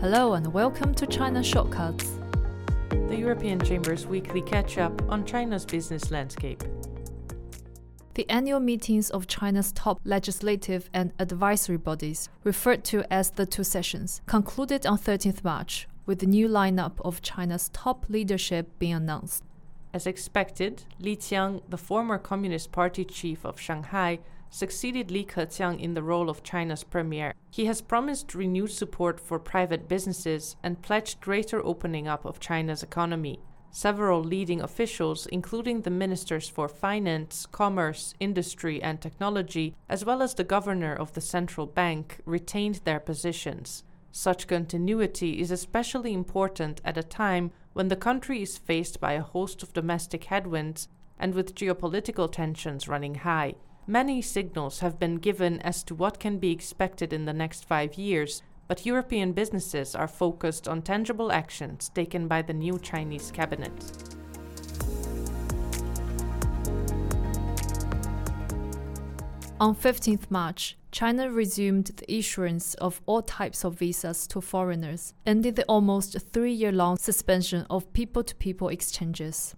Hello and welcome to China Shortcuts. The European Chamber's weekly catch up on China's business landscape. The annual meetings of China's top legislative and advisory bodies, referred to as the two sessions, concluded on 13th March, with the new lineup of China's top leadership being announced. As expected, Li Qiang, the former Communist Party chief of Shanghai, succeeded Li Keqiang in the role of China's premier. He has promised renewed support for private businesses and pledged greater opening up of China's economy. Several leading officials, including the ministers for finance, commerce, industry, and technology, as well as the governor of the central bank, retained their positions. Such continuity is especially important at a time when the country is faced by a host of domestic headwinds and with geopolitical tensions running high. Many signals have been given as to what can be expected in the next five years, but European businesses are focused on tangible actions taken by the new Chinese cabinet. On 15th March, China resumed the issuance of all types of visas to foreigners, ending the almost three year long suspension of people to people exchanges.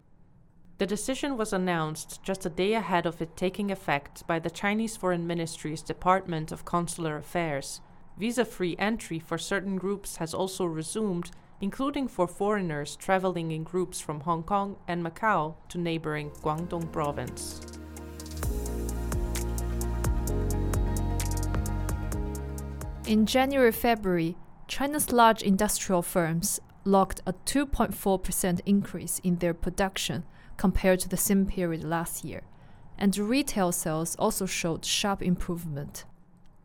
The decision was announced just a day ahead of it taking effect by the Chinese Foreign Ministry's Department of Consular Affairs. Visa free entry for certain groups has also resumed, including for foreigners traveling in groups from Hong Kong and Macau to neighboring Guangdong province. In January February, China's large industrial firms logged a 2.4% increase in their production compared to the same period last year, and retail sales also showed sharp improvement.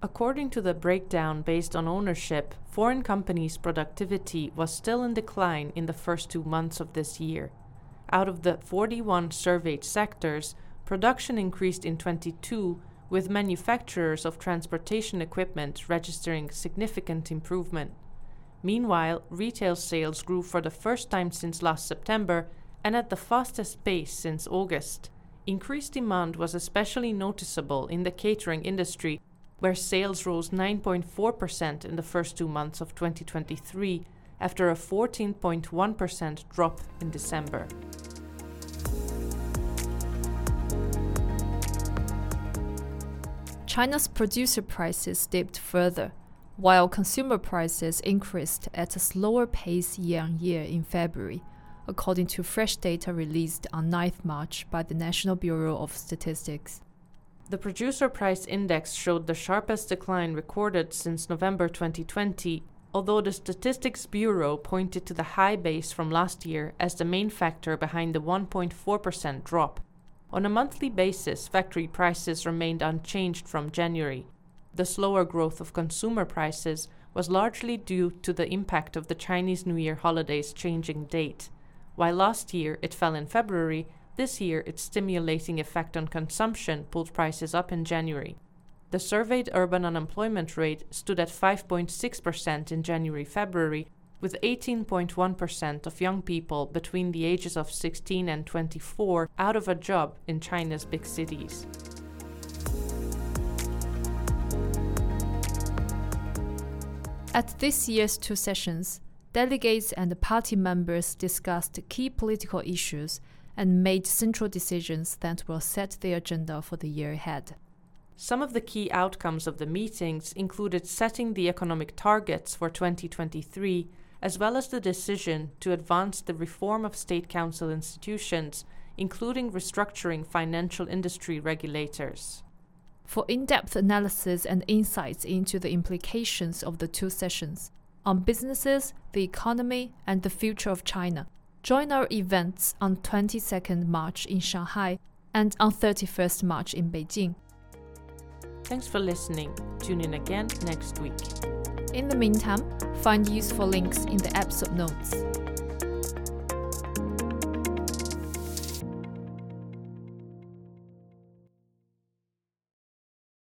According to the breakdown based on ownership, foreign companies' productivity was still in decline in the first two months of this year. Out of the 41 surveyed sectors, production increased in 22 with manufacturers of transportation equipment registering significant improvement. Meanwhile, retail sales grew for the first time since last September and at the fastest pace since August. Increased demand was especially noticeable in the catering industry, where sales rose 9.4% in the first two months of 2023 after a 14.1% drop in December. China's producer prices dipped further, while consumer prices increased at a slower pace year on year in February, according to fresh data released on 9th March by the National Bureau of Statistics. The producer price index showed the sharpest decline recorded since November 2020, although the Statistics Bureau pointed to the high base from last year as the main factor behind the 1.4% drop. On a monthly basis, factory prices remained unchanged from January. The slower growth of consumer prices was largely due to the impact of the Chinese New Year holiday's changing date. While last year it fell in February, this year its stimulating effect on consumption pulled prices up in January. The surveyed urban unemployment rate stood at 5.6% in January February, with 18.1% of young people between the ages of 16 and 24 out of a job in China's big cities. At this year's two sessions, delegates and party members discussed key political issues and made central decisions that will set the agenda for the year ahead. Some of the key outcomes of the meetings included setting the economic targets for 2023 as well as the decision to advance the reform of state council institutions, including restructuring financial industry regulators. For in depth analysis and insights into the implications of the two sessions on businesses, the economy, and the future of China, join our events on 22nd March in Shanghai and on 31st March in Beijing. Thanks for listening. Tune in again next week. In the meantime, find useful links in the episode notes.